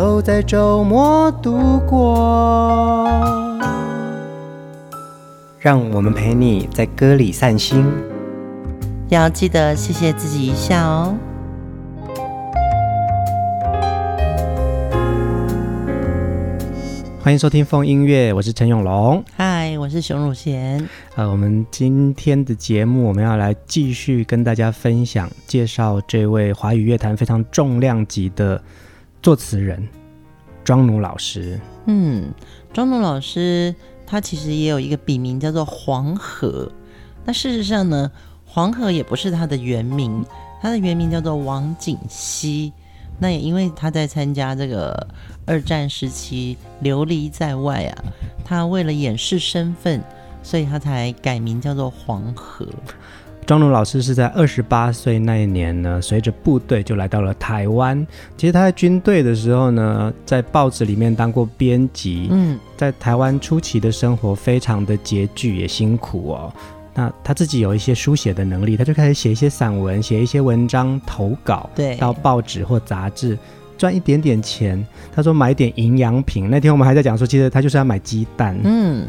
都在周末度过。让我们陪你在歌里散心，要记得谢谢自己一下哦。欢迎收听风音乐，我是陈永龙。嗨，我是熊汝贤。呃，我们今天的节目，我们要来继续跟大家分享、介绍这位华语乐坛非常重量级的作词人庄奴老师。嗯，庄奴老师。他其实也有一个笔名叫做黄河，那事实上呢，黄河也不是他的原名，他的原名叫做王景熙。那也因为他在参加这个二战时期流离在外啊，他为了掩饰身份，所以他才改名叫做黄河。庄奴老师是在二十八岁那一年呢，随着部队就来到了台湾。其实他在军队的时候呢，在报纸里面当过编辑。嗯，在台湾初期的生活非常的拮据，也辛苦哦。那他自己有一些书写的能力，他就开始写一些散文，写一些文章投稿，对，到报纸或杂志赚一点点钱。他说买点营养品。那天我们还在讲说，其实他就是要买鸡蛋。嗯。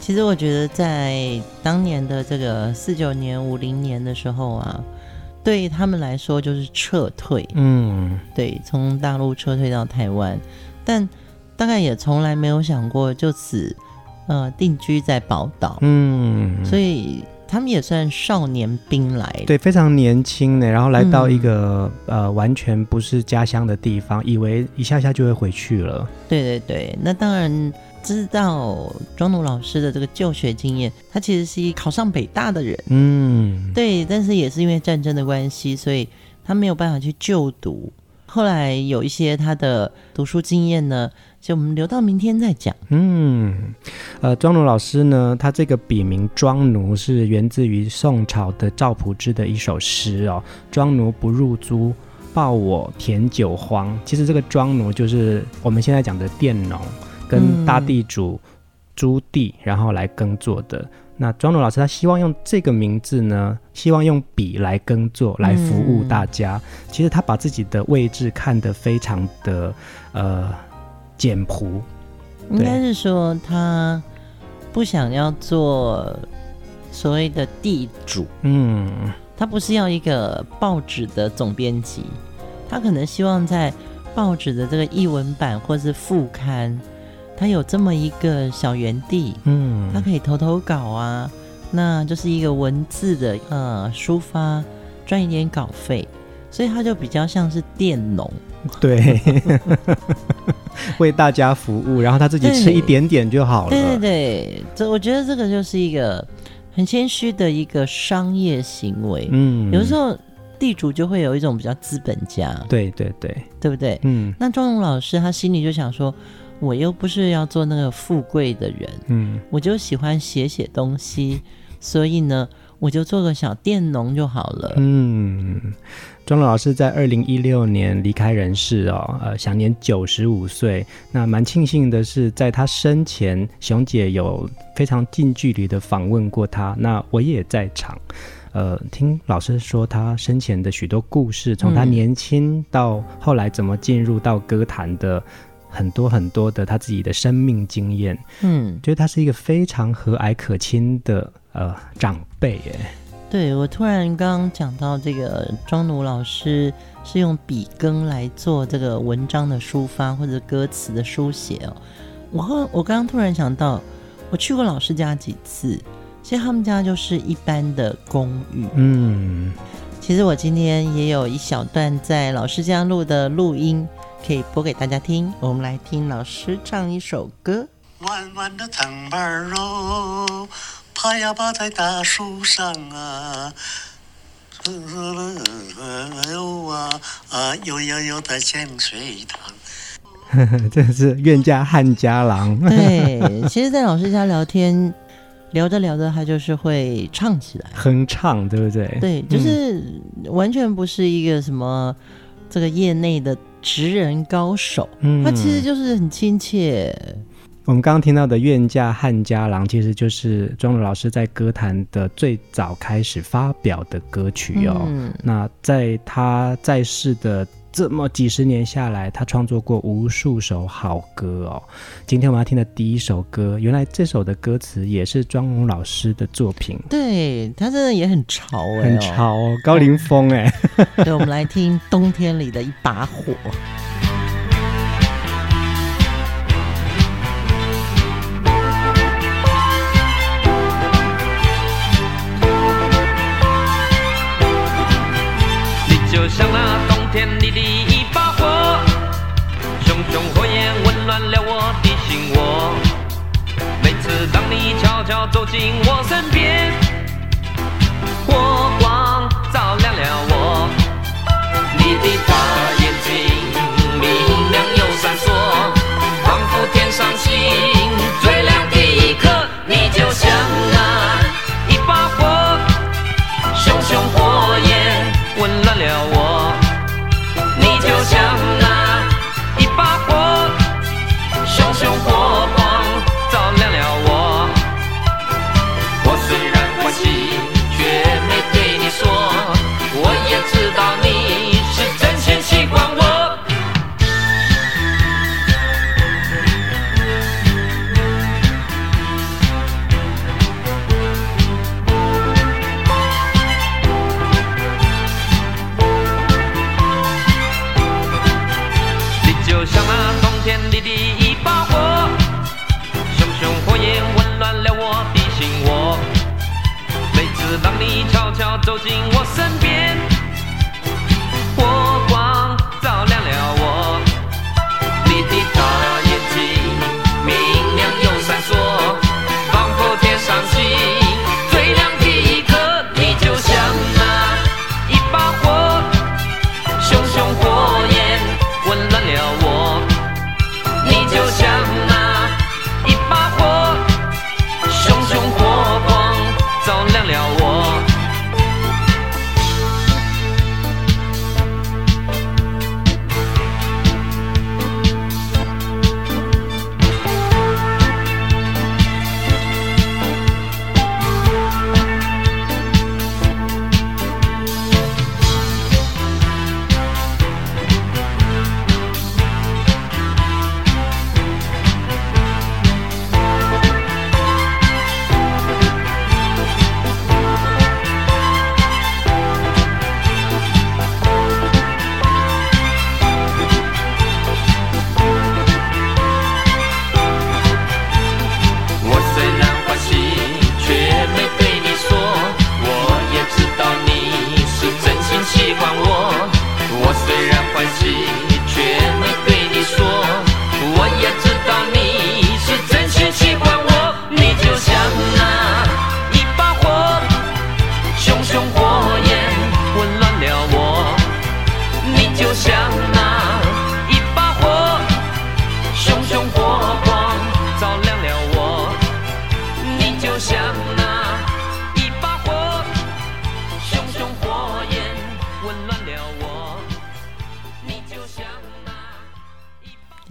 其实我觉得，在当年的这个四九年、五零年的时候啊，对他们来说就是撤退，嗯，对，从大陆撤退到台湾，但大概也从来没有想过就此呃定居在宝岛，嗯，所以他们也算少年兵来，对，非常年轻呢，然后来到一个、嗯、呃完全不是家乡的地方，以为一下下就会回去了，对对对，那当然。知道庄奴老师的这个就学经验，他其实是一考上北大的人，嗯，对，但是也是因为战争的关系，所以他没有办法去就读。后来有一些他的读书经验呢，就我们留到明天再讲。嗯，呃，庄奴老师呢，他这个笔名庄奴是源自于宋朝的赵朴之的一首诗哦，“庄奴不入租，报我田九荒”。其实这个庄奴就是我们现在讲的佃农。跟大地主租地，然后来耕作的。嗯、那庄奴老师他希望用这个名字呢，希望用笔来耕作，来服务大家。嗯、其实他把自己的位置看得非常的呃简朴，应该是说他不想要做所谓的地主。嗯，他不是要一个报纸的总编辑，他可能希望在报纸的这个译文版或是副刊。他有这么一个小园地，嗯，他可以投投稿啊，那就是一个文字的呃抒发，赚一点稿费，所以他就比较像是佃农，对，为大家服务，然后他自己吃一点点就好了。对对对，这我觉得这个就是一个很谦虚的一个商业行为。嗯，有时候地主就会有一种比较资本家，对对对，对不对？嗯，那庄荣老师他心里就想说。我又不是要做那个富贵的人，嗯，我就喜欢写写东西，所以呢，我就做个小佃农就好了。嗯，庄奴老师在二零一六年离开人世哦，呃，享年九十五岁。那蛮庆幸的是，在他生前，熊姐有非常近距离的访问过他，那我也在场。呃，听老师说他生前的许多故事，从他年轻到后来怎么进入到歌坛的。很多很多的他自己的生命经验，嗯，觉得他是一个非常和蔼可亲的呃长辈耶。对，我突然刚刚讲到这个庄奴老师是用笔耕来做这个文章的抒发或者歌词的书写哦。我后我刚刚突然想到，我去过老师家几次，其实他们家就是一般的公寓。嗯，其实我今天也有一小段在老师家录的录音。可以播给大家听，我们来听老师唱一首歌。弯弯的藤蔓喽，爬呀爬在大树上啊，哎呦啊啊，游游游的潜水塘。这是愿家汉家郎。对，其实，在老师家聊天，聊着聊着，他就是会唱起来，哼唱，对不对？对，就是完全不是一个什么这个业内的职人高手，嗯，他其实就是很亲切。我们刚刚听到的《愿嫁汉家郎》，其实就是庄鲁老师在歌坛的最早开始发表的歌曲哦。嗯、那在他在世的这么几十年下来，他创作过无数首好歌哦。今天我们要听的第一首歌，原来这首的歌词也是庄荣老师的作品。对，他真的也很潮哎、哦，很潮哦，高凌风哎。对，我们来听《冬天里的一把火》。就像那冬天里我。每次当你悄悄走进我身边，火光照亮了我。你的大眼睛明亮又闪烁，仿佛天上星最走进我身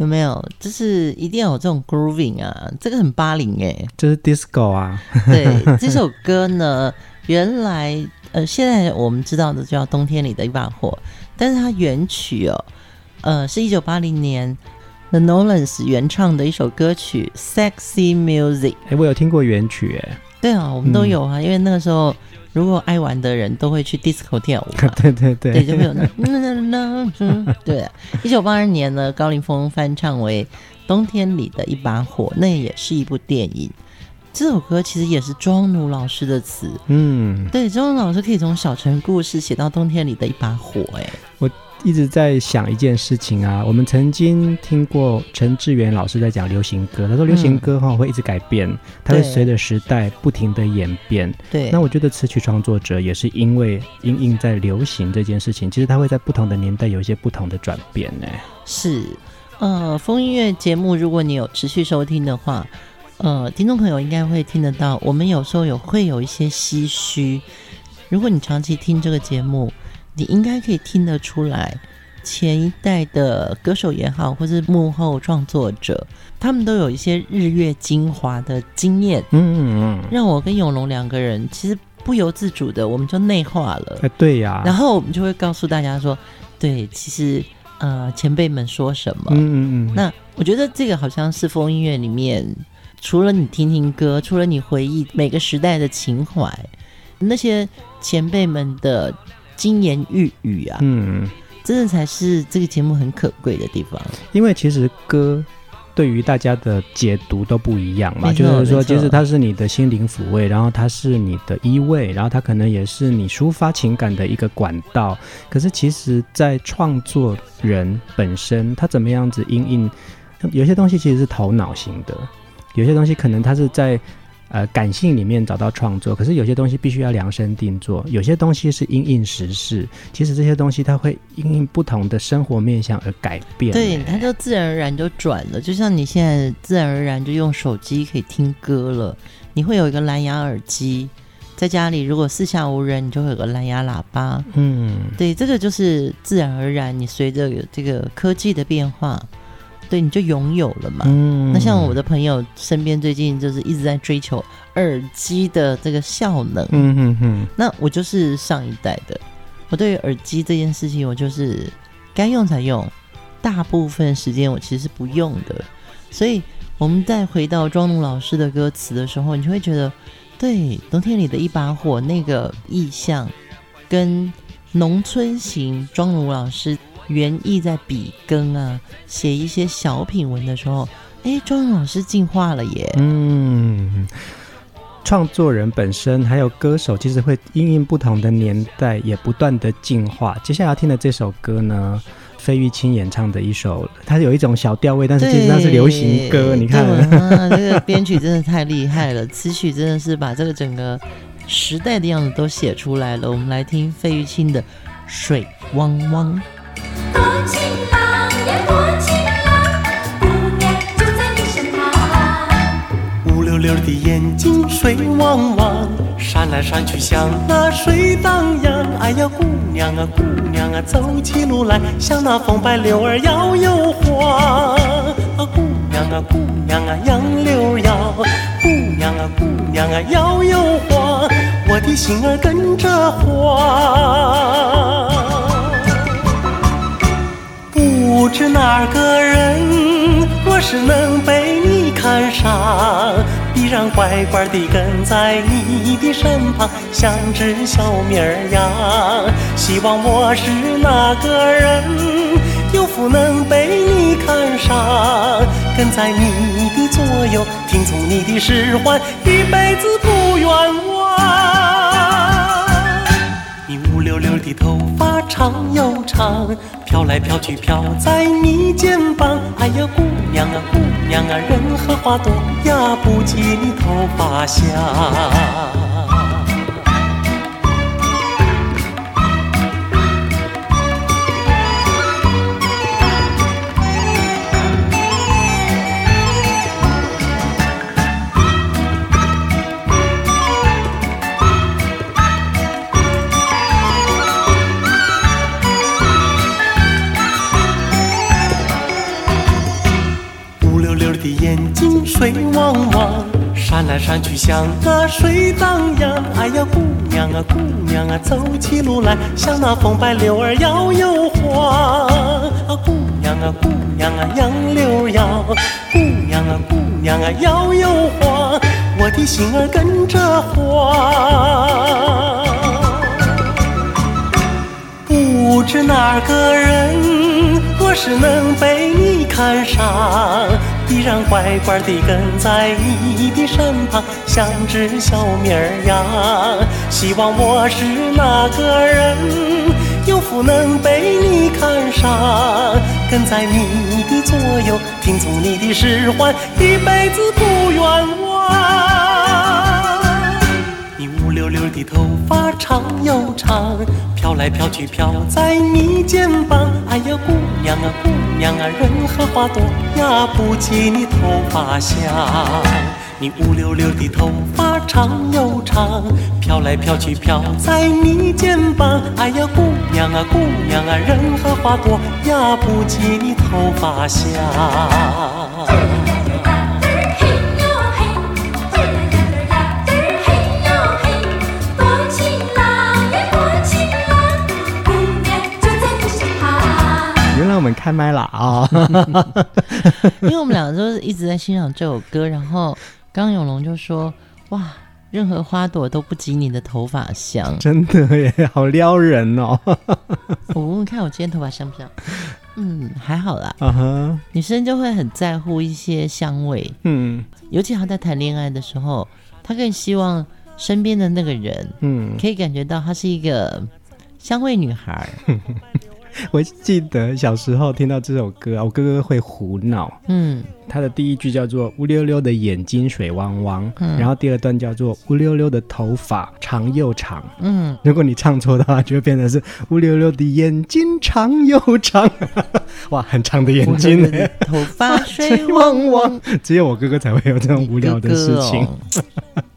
有没有？就是一定要有这种 grooving 啊，这个很八零哎，这是 disco 啊。对，这首歌呢，原来呃，现在我们知道的叫《冬天里的一把火》，但是它原曲哦，呃，是一九八零年 The Nolans 原唱的一首歌曲《Sexy Music》。哎，我有听过原曲哎。对啊，我们都有啊，嗯、因为那个时候。如果爱玩的人都会去 disco 跳舞，对 对对，对就会有那那对。一九八二年呢，高凌风翻唱为《冬天里的一把火》，那也是一部电影。这首歌其实也是庄奴老师的词，嗯，对，庄奴老师可以从小城故事写到冬天里的一把火，哎，我一直在想一件事情啊。我们曾经听过陈志远老师在讲流行歌，他说流行歌哈会一直改变，嗯、它会随着时代不停的演变。对，那我觉得词曲创作者也是因为因应在流行这件事情，其实他会在不同的年代有一些不同的转变呢。是，呃，风音乐节目，如果你有持续收听的话，呃，听众朋友应该会听得到，我们有时候有会有一些唏嘘。如果你长期听这个节目，你应该可以听得出来，前一代的歌手也好，或是幕后创作者，他们都有一些日月精华的经验。嗯嗯嗯，让我跟永龙两个人其实不由自主的，我们就内化了。哎，对呀。然后我们就会告诉大家说，对，其实呃，前辈们说什么。嗯嗯嗯。那我觉得这个好像是风音乐里面，除了你听听歌，除了你回忆每个时代的情怀。那些前辈们的金言玉语啊，嗯，真的才是这个节目很可贵的地方。因为其实歌对于大家的解读都不一样嘛，就是说，其实它是你的心灵抚慰，然后它是你的依偎，然后它可能也是你抒发情感的一个管道。可是，其实，在创作人本身，他怎么样子因应，有些东西其实是头脑型的，有些东西可能它是在。呃，感性里面找到创作，可是有些东西必须要量身定做，有些东西是因应时事。其实这些东西它会因应不同的生活面向而改变。对，它就自然而然就转了。就像你现在自然而然就用手机可以听歌了，你会有一个蓝牙耳机，在家里如果四下无人，你就会有个蓝牙喇叭。嗯，对，这个就是自然而然，你随着这个科技的变化。对，你就拥有了嘛。嗯，那像我的朋友身边最近就是一直在追求耳机的这个效能。嗯嗯嗯。那我就是上一代的，我对于耳机这件事情，我就是该用才用，大部分时间我其实是不用的。所以，我们再回到庄奴老师的歌词的时候，你就会觉得，对，冬天里的一把火那个意象，跟农村型庄奴老师。原意在笔耕啊，写一些小品文的时候，哎，庄老师进化了耶。嗯，创作人本身还有歌手，其实会因应不同的年代，也不断的进化。接下来要听的这首歌呢，费玉清演唱的一首，它有一种小调味，但是其实它是流行歌。你看，啊，这个编曲真的太厉害了，词曲真的是把这个整个时代的样子都写出来了。我们来听费玉清的《水汪汪》。情郎呀，多情郎，姑娘就在你身旁。乌溜溜的眼睛，水汪汪，闪来闪去像那水荡漾。哎呀，姑娘啊，姑娘啊，走起路来像那风摆柳儿摇又晃。啊，姑娘啊，姑娘啊，杨柳摇，姑娘啊，姑娘啊，摇又晃，我的心儿跟着晃。不知哪个人，若是能被你看上，必然乖乖地跟在你的身旁，像只小绵羊。希望我是那个人，有福能被你看上，跟在你的左右，听从你的使唤，一辈子不冤溜溜的头发长又长，飘来飘去飘在你肩膀。哎呀，姑娘啊，姑娘啊，人和花朵呀不及你头发香。水汪汪，闪来闪去像那水荡漾。哎呀，姑娘啊，姑娘啊，走起路来像那风摆柳儿摇又晃。啊，姑娘啊，姑娘啊，杨柳摇，姑娘啊，姑娘啊，摇又晃，我的心儿跟着晃。不知哪个人，若是能被你看上。依然乖乖地跟在你的身旁，像只小绵羊。希望我是那个人，有福能被你看上，跟在你的左右，听从你的使唤，一辈子不冤枉。溜溜的头发长又长，飘来飘去飘在你肩膀。哎呀，姑娘啊姑娘啊，任何花朵压不及你头发香。你乌溜溜的头发长又长，飘来飘去飘在你肩膀。哎呀，姑娘啊姑娘啊，任何花朵压不及你头发香。们开麦了啊！因为我们两个都是一直在欣赏这首歌，然后。刚永龙就说：“哇，任何花朵都不及你的头发香，真的耶，好撩人哦！我问问看，我今天头发香不香？嗯，还好啦。嗯哼，女生就会很在乎一些香味，嗯，尤其她在谈恋爱的时候，她更希望身边的那个人，嗯，可以感觉到她是一个香味女孩。” 我记得小时候听到这首歌，我哥哥会胡闹。嗯，他的第一句叫做“乌溜溜的眼睛水汪汪”，嗯，然后第二段叫做“乌溜溜的头发长又长”。嗯，如果你唱错的话，就会变成是“乌溜溜的眼睛长又长”。哇，很长的眼睛，头发水汪汪。只有我哥哥才会有这种无聊的事情，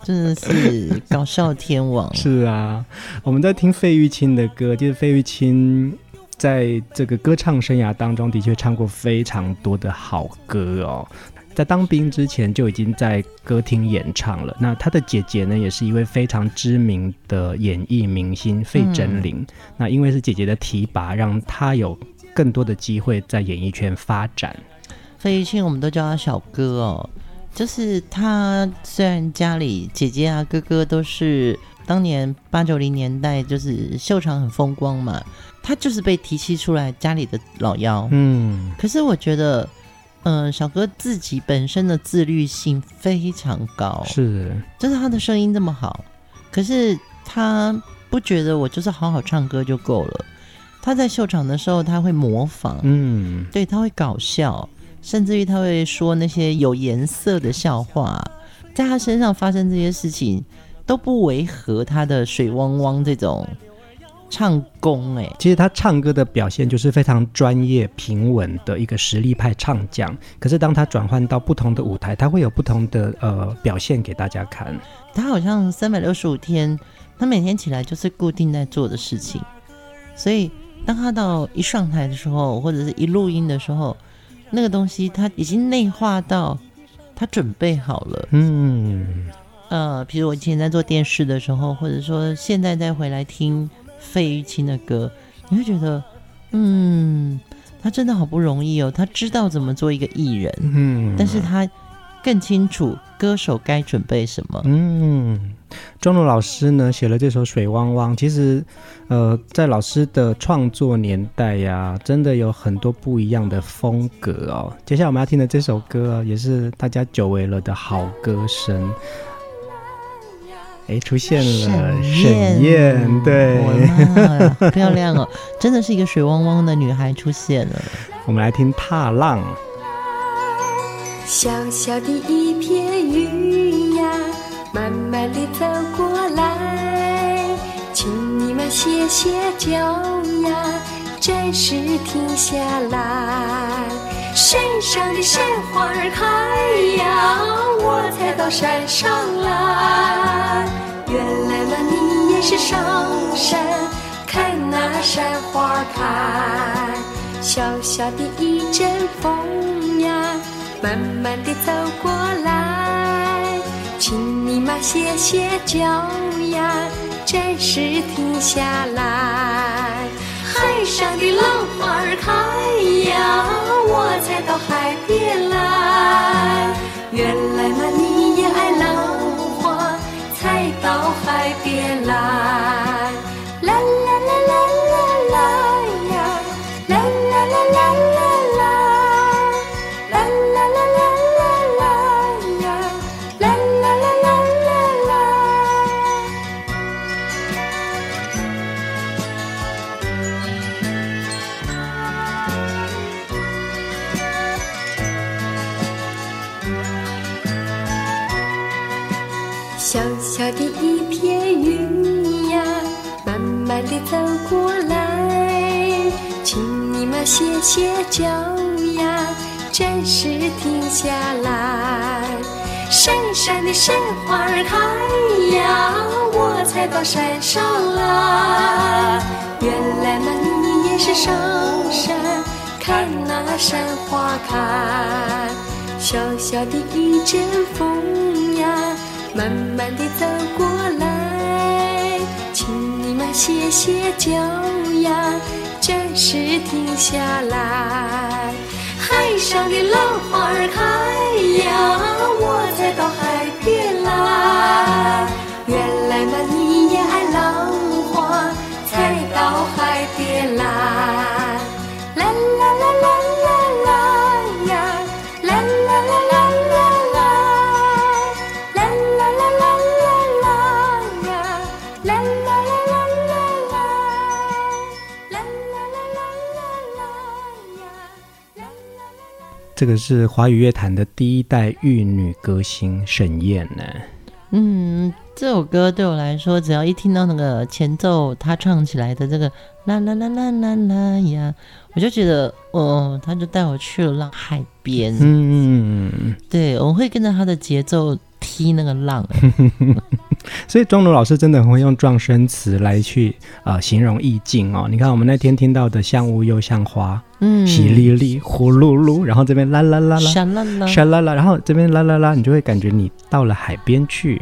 真的是搞笑天王。是啊，我们在听费玉清的歌，就是费玉清。在这个歌唱生涯当中，的确唱过非常多的好歌哦。在当兵之前就已经在歌厅演唱了。那他的姐姐呢，也是一位非常知名的演艺明星费贞菱。嗯、那因为是姐姐的提拔，让他有更多的机会在演艺圈发展。费玉清，我们都叫他小哥哦。就是他虽然家里姐姐啊、哥哥都是当年八九零年代，就是秀场很风光嘛。他就是被提携出来家里的老幺，嗯，可是我觉得，嗯、呃，小哥自己本身的自律性非常高，是，就是他的声音这么好，可是他不觉得我就是好好唱歌就够了。他在秀场的时候，他会模仿，嗯，对，他会搞笑，甚至于他会说那些有颜色的笑话，在他身上发生这些事情都不违和他的水汪汪这种。唱功哎、欸，其实他唱歌的表现就是非常专业、平稳的一个实力派唱将。可是当他转换到不同的舞台，他会有不同的呃表现给大家看。他好像三百六十五天，他每天起来就是固定在做的事情。所以当他到一上台的时候，或者是一录音的时候，那个东西他已经内化到他准备好了。嗯，呃，比如我以前在做电视的时候，或者说现在再回来听。费玉清的歌，你会觉得，嗯，他真的好不容易哦，他知道怎么做一个艺人，嗯，但是他更清楚歌手该准备什么，嗯，庄奴老师呢写了这首《水汪汪》，其实，呃，在老师的创作年代呀，真的有很多不一样的风格哦。接下来我们要听的这首歌，也是大家久违了的好歌声。哎，出现了沈燕，对，漂亮哦，真的是一个水汪汪的女孩出现了。我们来听《踏浪》。小小的一片云呀，慢慢地走过来，请你们歇歇脚呀，暂时停下来。山上的山花儿开呀，我才到山上来。原来嘛，你也是上山看那山花开。小小的一阵风呀，慢慢地走过来，请你嘛歇歇脚呀，暂时停下来。海上的浪花儿开呀，我才到海边来。原来嘛，你也爱浪花，才到海边来。们歇歇脚呀，暂时停下来。山上的山花儿开呀，我才到山上来。原来嘛，你也是上山看那山花开。小小的一阵风呀。慢慢地走过来，请你们歇歇脚呀，暂时停下来。海上的浪花儿开呀，我才到这个是华语乐坛的第一代玉女歌星沈燕呢。嗯，这首歌对我来说，只要一听到那个前奏，他唱起来的这个啦啦啦啦啦啦呀，我就觉得哦，他就带我去了浪海边。嗯，对，我会跟着他的节奏 踢那个浪。所以庄奴老师真的很会用撞声词来去呃形容意境哦。你看我们那天听到的像雾又像花。嗯，淅沥沥，呼噜噜，然后这边啦啦啦啦，沙啦啦，沙啦啦，然后这边啦啦啦，你就会感觉你到了海边去。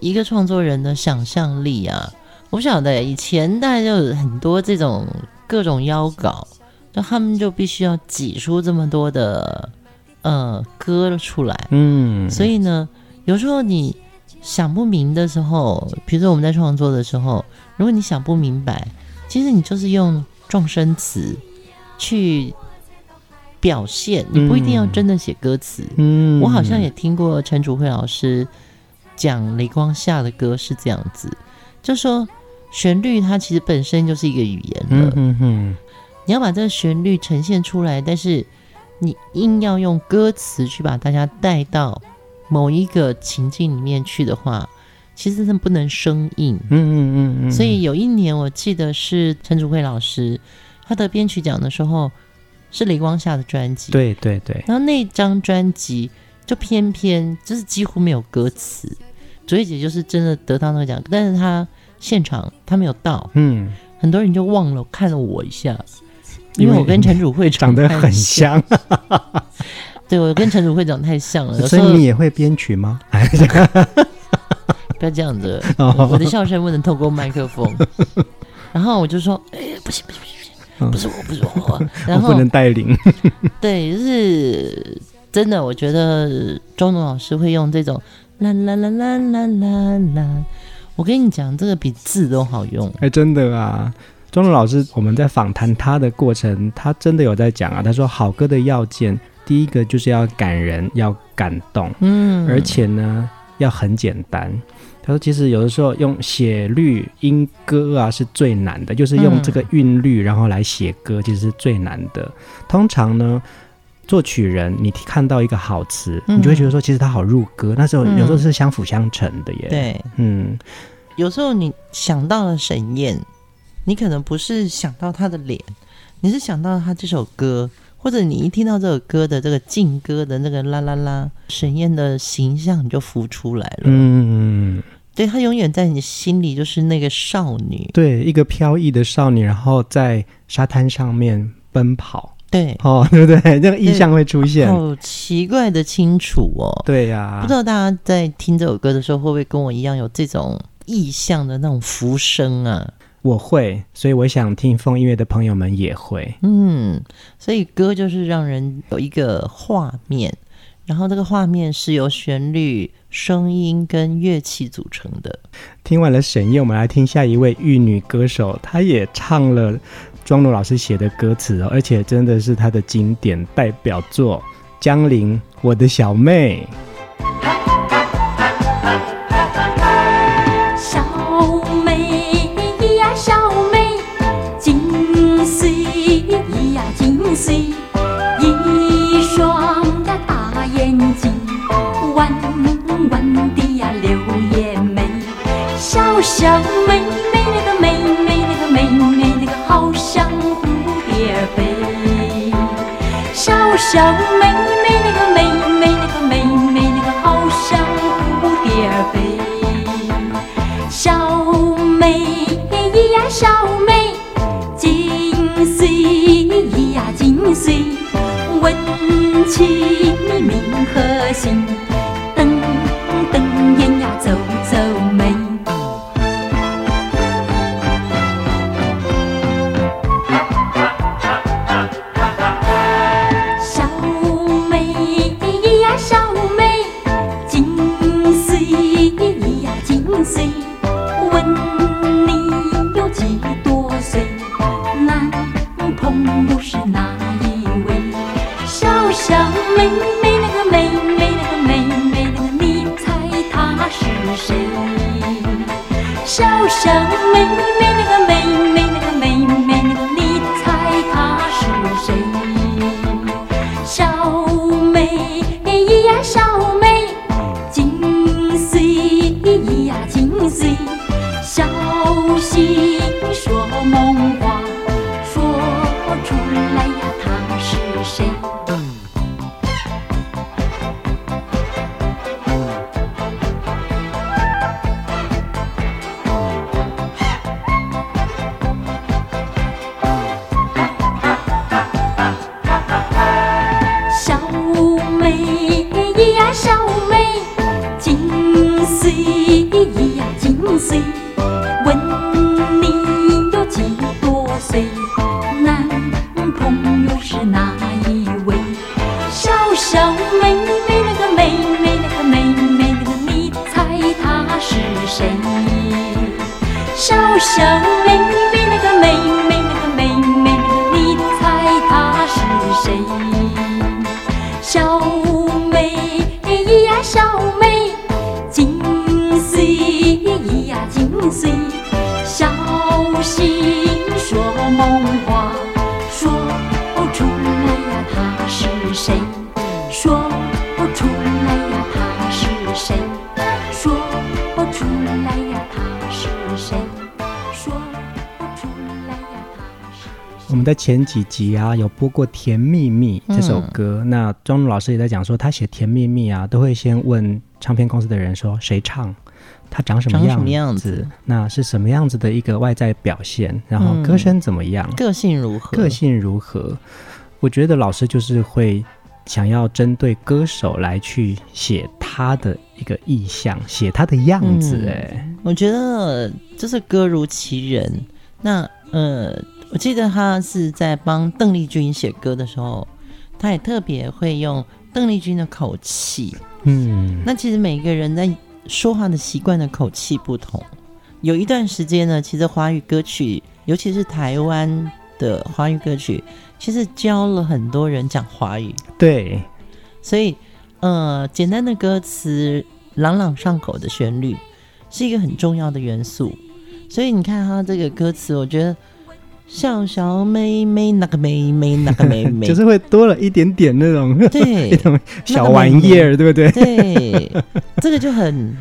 一个创作人的想象力啊，我不晓得以前大家就有很多这种各种邀稿，就他们就必须要挤出这么多的呃歌出来。嗯，所以呢，有时候你想不明的时候，比如说我们在创作的时候，如果你想不明白，其实你就是用状声词。去表现，你不一定要真的写歌词。嗯，我好像也听过陈楚慧老师讲雷光下的歌是这样子，就说旋律它其实本身就是一个语言了。嗯哼，你要把这个旋律呈现出来，但是你硬要用歌词去把大家带到某一个情境里面去的话，其实是不能生硬。嗯嗯嗯嗯。所以有一年我记得是陈楚慧老师。他得编曲奖的时候是雷光下的专辑，对对对。然后那张专辑就偏偏就是几乎没有歌词，卓姐就是真的得到那个奖，但是她现场她没有到，嗯，很多人就忘了看了我一下，因为我跟陈主会长得很像，对，我跟陈主会长太像了。所以你也会编曲吗？不要这样子，我的笑声不能透过麦克风。然后我就说，哎，不行不行不行。不是我，不是我，然后我不能带领。对，就是真的，我觉得庄奴老师会用这种啦啦啦啦啦啦啦。我跟你讲，这个比字都好用。哎，真的啊，庄奴老师，我们在访谈他的过程，他真的有在讲啊。他说，好歌的要件，第一个就是要感人，要感动，嗯，而且呢，要很简单。他说：“其实有的时候用写律音歌啊是最难的，就是用这个韵律然后来写歌，其实是最难的。通常呢，作曲人你看到一个好词，你就会觉得说，其实它好入歌。那时候有时候是相辅相成的耶。对，嗯，有时候你想到了沈燕，你可能不是想到她的脸，你是想到她这首歌，或者你一听到这首歌的这个劲歌的那个啦啦啦，沈燕的形象你就浮出来了。嗯。”对，她永远在你心里就是那个少女，对，一个飘逸的少女，然后在沙滩上面奔跑，对，哦，对不对？这个意象会出现，好奇怪的清楚哦。对呀、啊，不知道大家在听这首歌的时候，会不会跟我一样有这种意象的那种浮生啊？我会，所以我想听风音乐的朋友们也会。嗯，所以歌就是让人有一个画面。然后这个画面是由旋律、声音跟乐器组成的。听完了沈夜，我们来听下一位玉女歌手，她也唱了庄奴老师写的歌词哦，而且真的是他的经典代表作《江铃我的小妹》。小妹呀，小妹，金穗呀，金穗。眼睛弯弯的呀，柳叶眉小小妹妹小小前几集啊，有播过《甜蜜蜜》这首歌。嗯、那庄奴老师也在讲说，他写《甜蜜蜜》啊，都会先问唱片公司的人说谁唱，他长什么样子，什么样子，那是什么样子的一个外在表现，然后歌声怎么样，嗯、个性如何，个性如何。我觉得老师就是会想要针对歌手来去写他的一个意象，写他的样子。哎、嗯，我觉得就是歌如其人。那呃。我记得他是在帮邓丽君写歌的时候，他也特别会用邓丽君的口气。嗯，那其实每个人在说话的习惯的口气不同。有一段时间呢，其实华语歌曲，尤其是台湾的华语歌曲，其实教了很多人讲华语。对，所以呃，简单的歌词、朗朗上口的旋律，是一个很重要的元素。所以你看他这个歌词，我觉得。小小妹妹，那个妹妹，那个妹妹，就是会多了一点点那种，对，一种小玩意儿，对不对？对，这个就很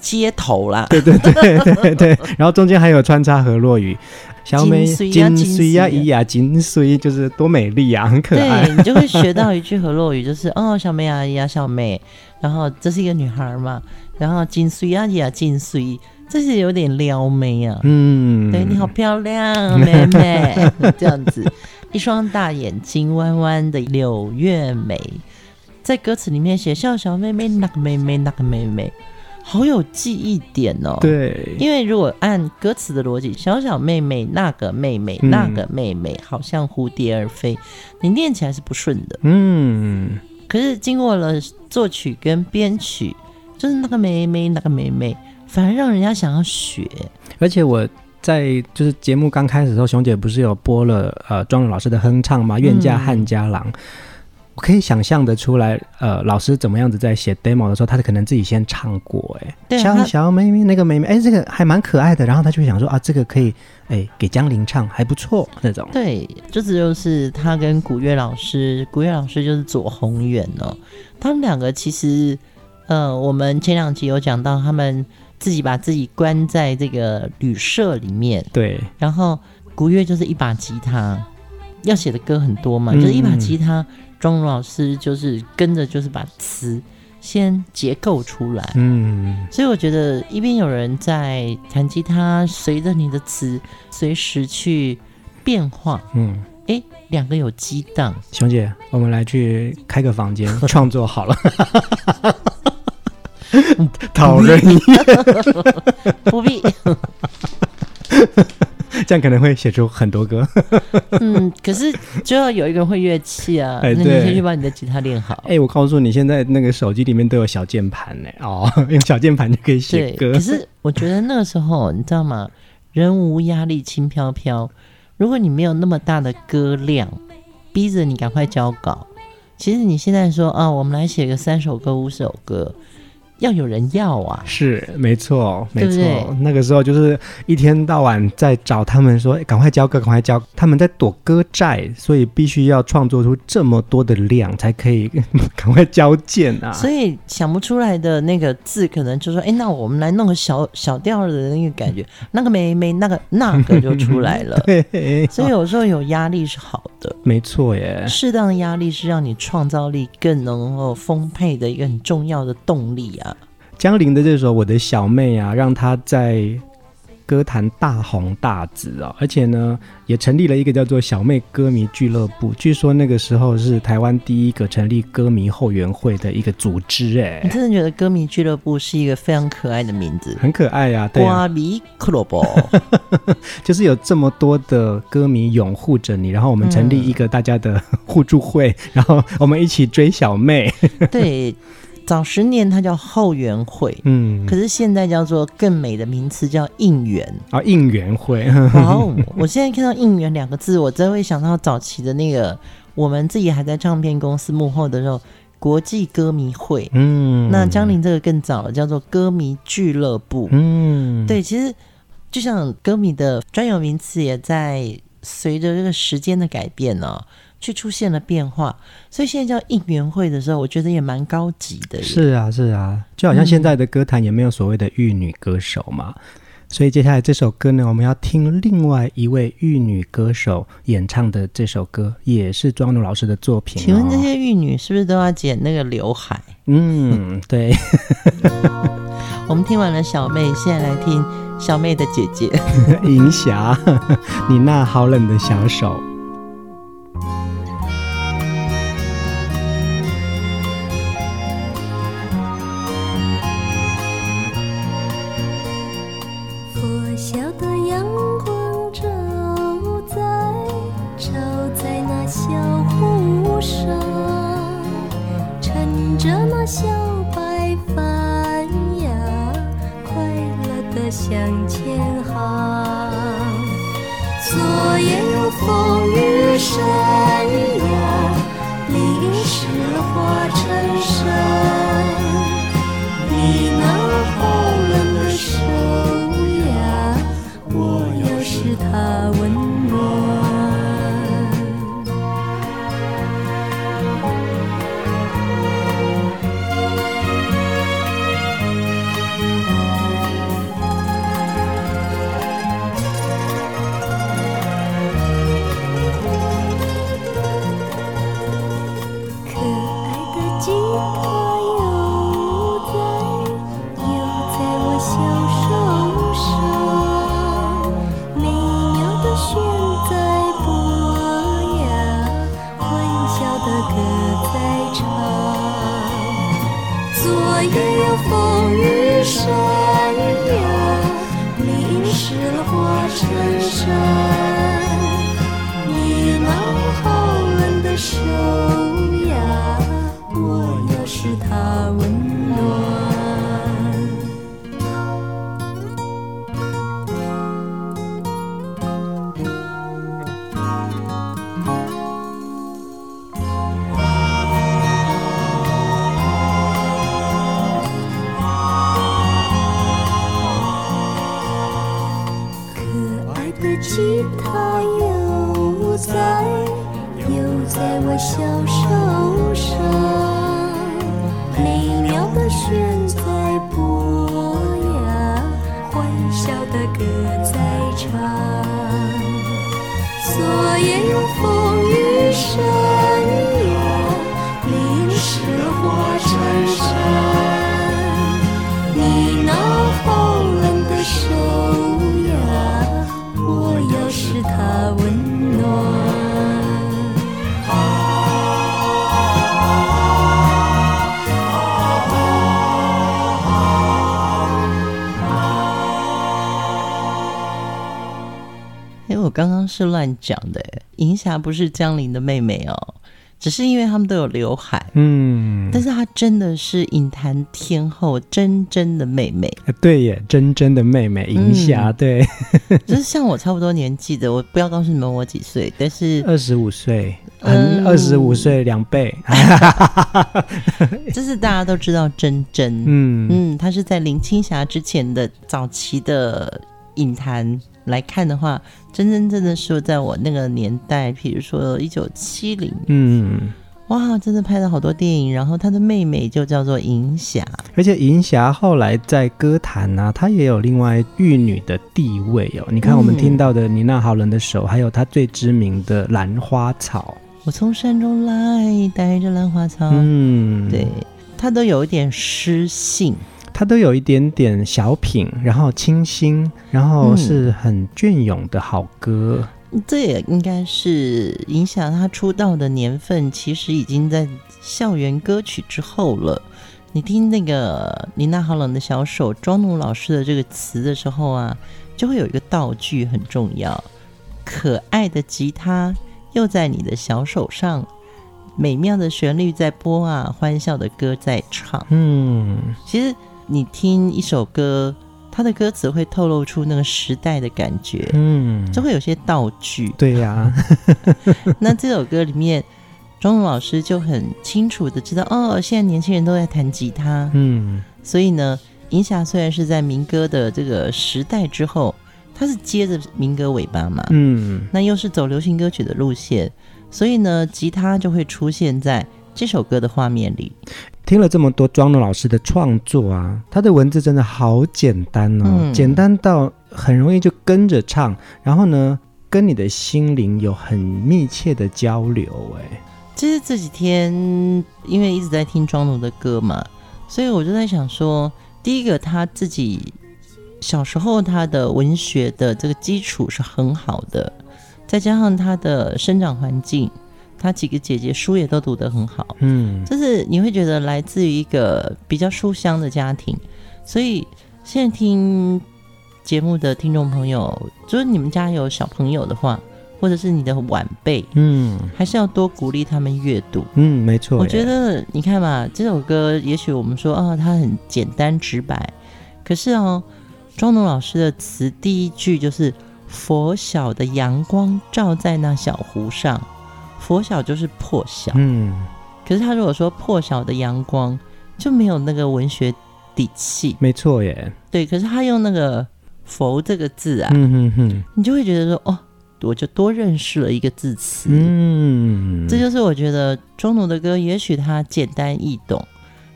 街头啦。对对对对对，然后中间还有穿插河洛语，小美金水呀，咿呀，金水就是多美丽啊，很可爱。对，你就会学到一句河洛语，就是哦，小妹啊，咿呀，小妹，然后这是一个女孩嘛，然后金水呀，咿呀，金水。这是有点撩妹啊，嗯，对，你好漂亮，妹妹，这样子，一双大眼睛，弯弯的柳叶眉，在歌词里面写小小妹妹，那个妹妹，那个妹妹，好有记忆点哦。对，因为如果按歌词的逻辑，小小妹妹，那个妹妹，那个妹妹，好像蝴蝶儿飞，你念起来是不顺的。嗯，可是经过了作曲跟编曲，就是那个妹妹，那个妹妹。反而让人家想要学，而且我在就是节目刚开始的时候，熊姐不是有播了呃庄奴老师的哼唱吗？愿嫁汉家郎，嗯、我可以想象得出来，呃，老师怎么样子在写 demo 的时候，他可能自己先唱过，哎，对，小小妹妹那个妹妹，哎，这个还蛮可爱的，然后他就会想说啊，这个可以哎给江玲唱，还不错那种。对，这只就是他跟古月老师，古月老师就是左宏远哦，他们两个其实呃，我们前两集有讲到他们。自己把自己关在这个旅社里面，对，然后古月就是一把吉他，要写的歌很多嘛，嗯、就是一把吉他，庄荣老师就是跟着就是把词先结构出来，嗯，所以我觉得一边有人在弹吉他，随着你的词随时去变化，嗯。哎，两个有激荡，熊姐，我们来去开个房间 创作好了。讨人厌，不必。这样可能会写出很多歌。嗯，可是就要有一个人会乐器啊。哎，那你先去把你的吉他练好。哎，我告诉你，现在那个手机里面都有小键盘呢。哦，用小键盘就可以写歌。可是我觉得那个时候，你知道吗？人无压力，轻飘飘。如果你没有那么大的歌量，逼着你赶快交稿，其实你现在说啊，我们来写个三首歌、五首歌。要有人要啊，是没错，没错。对对，那个时候就是一天到晚在找他们说，赶快交歌，赶快交。他们在躲歌债，所以必须要创作出这么多的量，才可以 赶快交件啊。所以想不出来的那个字，可能就说，哎，那我们来弄个小小调的那个感觉，那个没没那个那个就出来了。对，所以有时候有压力是好的，没错耶。适当的压力是让你创造力更能够丰沛的一个很重要的动力啊。江玲的这首《我的小妹》啊，让她在歌坛大红大紫啊，而且呢，也成立了一个叫做“小妹歌迷俱乐部”。据说那个时候是台湾第一个成立歌迷后援会的一个组织。哎，你真的觉得“歌迷俱乐部”是一个非常可爱的名字？很可爱呀、啊，对啊。歌迷俱乐部就是有这么多的歌迷拥护着你，然后我们成立一个大家的互助会，嗯、然后我们一起追小妹。对。早十年它叫后援会，嗯，可是现在叫做更美的名词叫应援啊，应援会。哇哦！我现在看到“应援”两个字，我真会想到早期的那个我们自己还在唱片公司幕后的时候，国际歌迷会。嗯，那江玲这个更早了，叫做歌迷俱乐部。嗯，对，其实就像歌迷的专有名词也在随着这个时间的改变呢、哦。去出现了变化，所以现在叫应援会的时候，我觉得也蛮高级的。是啊，是啊，就好像现在的歌坛也没有所谓的玉女歌手嘛，嗯、所以接下来这首歌呢，我们要听另外一位玉女歌手演唱的这首歌，也是庄奴老师的作品、哦。请问这些玉女是不是都要剪那个刘海？嗯，对。我们听完了小妹，现在来听小妹的姐姐 银霞，你那好冷的小手。小白帆呀，快乐地向前航。昨夜有风雨声呀，淋湿了花衬衫。你那。的吉他又在又在我小手上美妙的弦在拨呀欢笑的歌在唱昨夜又我刚刚是乱讲的，银霞不是江玲的妹妹哦。只是因为他们都有刘海，嗯，但是她真的是影坛天后珍珍的妹妹，对耶，珍珍的妹妹银霞，嗯、对，就是像我差不多年纪的，我不要告诉你们我几岁，但是二十五岁，嗯，二十五岁两倍，这是大家都知道珍珍，嗯。嗯，她是在林青霞之前的早期的影坛。来看的话，真真正正是在我那个年代，比如说一九七零，嗯，哇，真的拍了好多电影。然后他的妹妹就叫做银霞，而且银霞后来在歌坛呢、啊，她也有另外玉女的地位哦。你看我们听到的《你那好冷的手》，还有她最知名的《兰花草》，我从山中来，带着兰花草，嗯，对，她都有一点诗性。他都有一点点小品，然后清新，然后是很隽永的好歌。嗯、这也应该是影响他出道的年份，其实已经在校园歌曲之后了。你听那个你那好冷的小手，庄奴老师的这个词的时候啊，就会有一个道具很重要：可爱的吉他又在你的小手上，美妙的旋律在播啊，欢笑的歌在唱。嗯，其实。你听一首歌，它的歌词会透露出那个时代的感觉，嗯，就会有些道具。对呀、啊，那这首歌里面，庄奴老师就很清楚的知道，哦，现在年轻人都在弹吉他，嗯，所以呢，银霞虽然是在民歌的这个时代之后，它是接着民歌尾巴嘛，嗯，那又是走流行歌曲的路线，所以呢，吉他就会出现在这首歌的画面里。听了这么多庄奴老师的创作啊，他的文字真的好简单哦，嗯、简单到很容易就跟着唱，然后呢，跟你的心灵有很密切的交流。哎，其实这几天因为一直在听庄奴的歌嘛，所以我就在想说，第一个他自己小时候他的文学的这个基础是很好的，再加上他的生长环境。他几个姐姐书也都读得很好，嗯，就是你会觉得来自于一个比较书香的家庭，所以现在听节目的听众朋友，就是你们家有小朋友的话，或者是你的晚辈，嗯，还是要多鼓励他们阅读，嗯，没错。我觉得你看嘛，这首歌也许我们说啊，它很简单直白，可是哦，庄奴老师的词第一句就是“拂晓的阳光照在那小湖上”。拂晓就是破晓，嗯，可是他如果说破晓的阳光，就没有那个文学底气，没错耶，对。可是他用那个“佛”这个字啊，嗯哼哼，你就会觉得说，哦，我就多认识了一个字词，嗯，这就是我觉得中奴的歌，也许它简单易懂，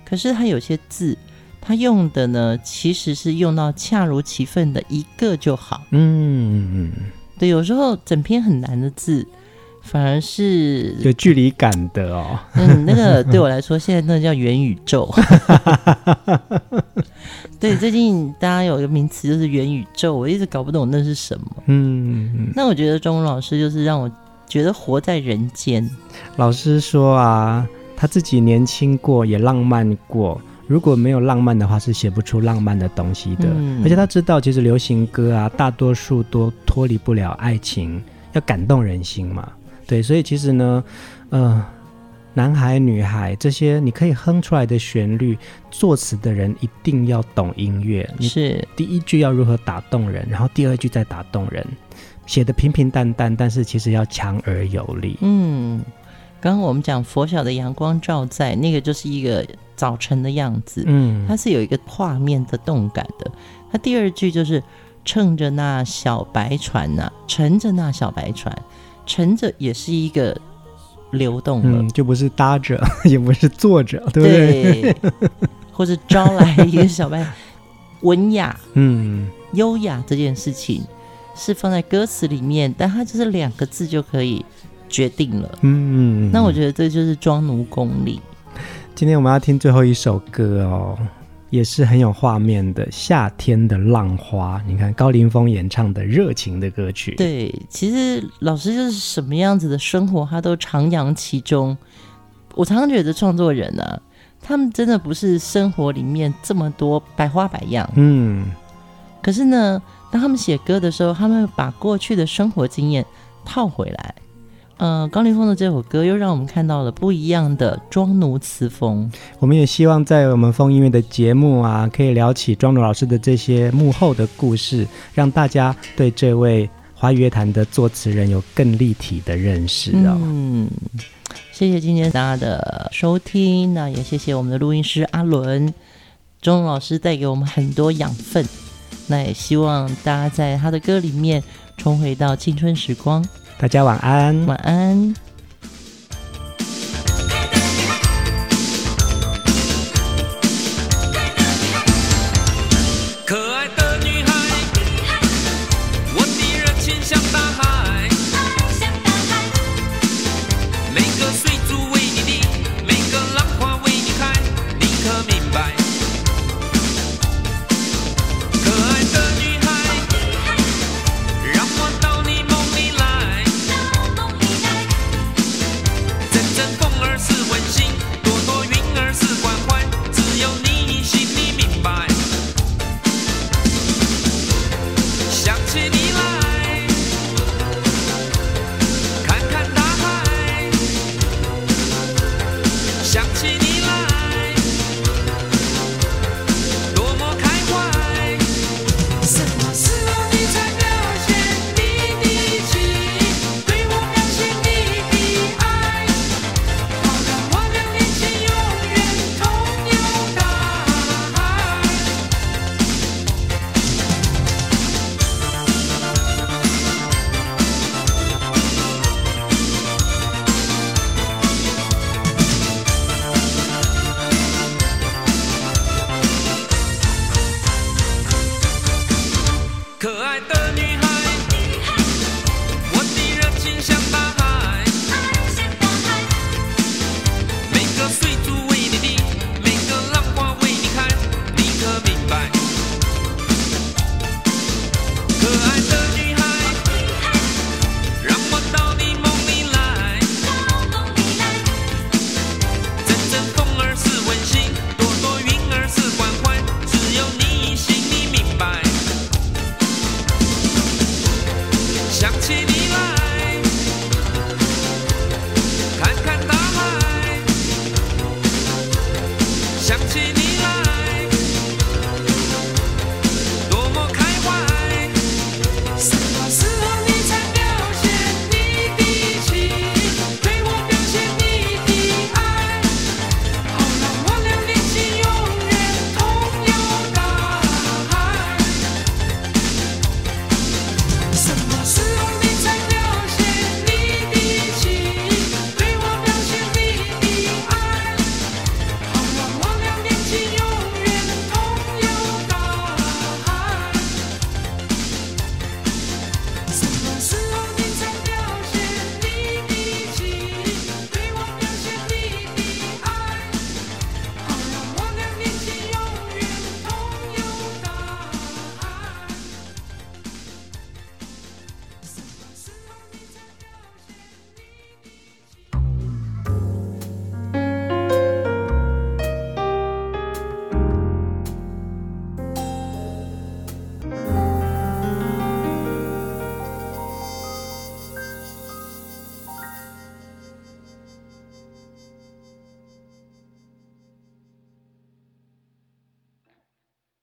可是它有些字，他用的呢，其实是用到恰如其分的一个就好，嗯，对，有时候整篇很难的字。反而是有距离感的哦。嗯，那个 对我来说，现在那个叫元宇宙。对，最近大家有一个名词就是元宇宙，我一直搞不懂那是什么。嗯，那我觉得庄奴老师就是让我觉得活在人间。老师说啊，他自己年轻过，也浪漫过。如果没有浪漫的话，是写不出浪漫的东西的。嗯，而且他知道，其实流行歌啊，大多数都脱离不了爱情，要感动人心嘛。对，所以其实呢，呃，男孩、女孩这些你可以哼出来的旋律，作词的人一定要懂音乐。是，第一句要如何打动人，然后第二句再打动人，写的平平淡淡，但是其实要强而有力。嗯，刚刚我们讲佛晓的阳光照在那个，就是一个早晨的样子。嗯，它是有一个画面的动感的。它第二句就是乘着那小白船呐、啊，乘着那小白船。乘着也是一个流动的，嗯，就不是搭着，也不是坐着，对不对？对，或者招来一个小白，文雅，嗯，优雅这件事情是放在歌词里面，但它就是两个字就可以决定了，嗯，那我觉得这就是装奴功力。今天我们要听最后一首歌哦。也是很有画面的夏天的浪花，你看高凌风演唱的热情的歌曲。对，其实老师就是什么样子的生活，他都徜徉其中。我常常觉得创作人啊，他们真的不是生活里面这么多百花百样，嗯，可是呢，当他们写歌的时候，他们把过去的生活经验套回来。呃，高凌风的这首歌又让我们看到了不一样的庄奴词风。我们也希望在我们风音乐的节目啊，可以聊起庄奴老师的这些幕后的故事，让大家对这位华语乐坛的作词人有更立体的认识哦。嗯，谢谢今天大家的收听，那也谢谢我们的录音师阿伦，庄奴老师带给我们很多养分。那也希望大家在他的歌里面重回到青春时光。大家晚安，晚安。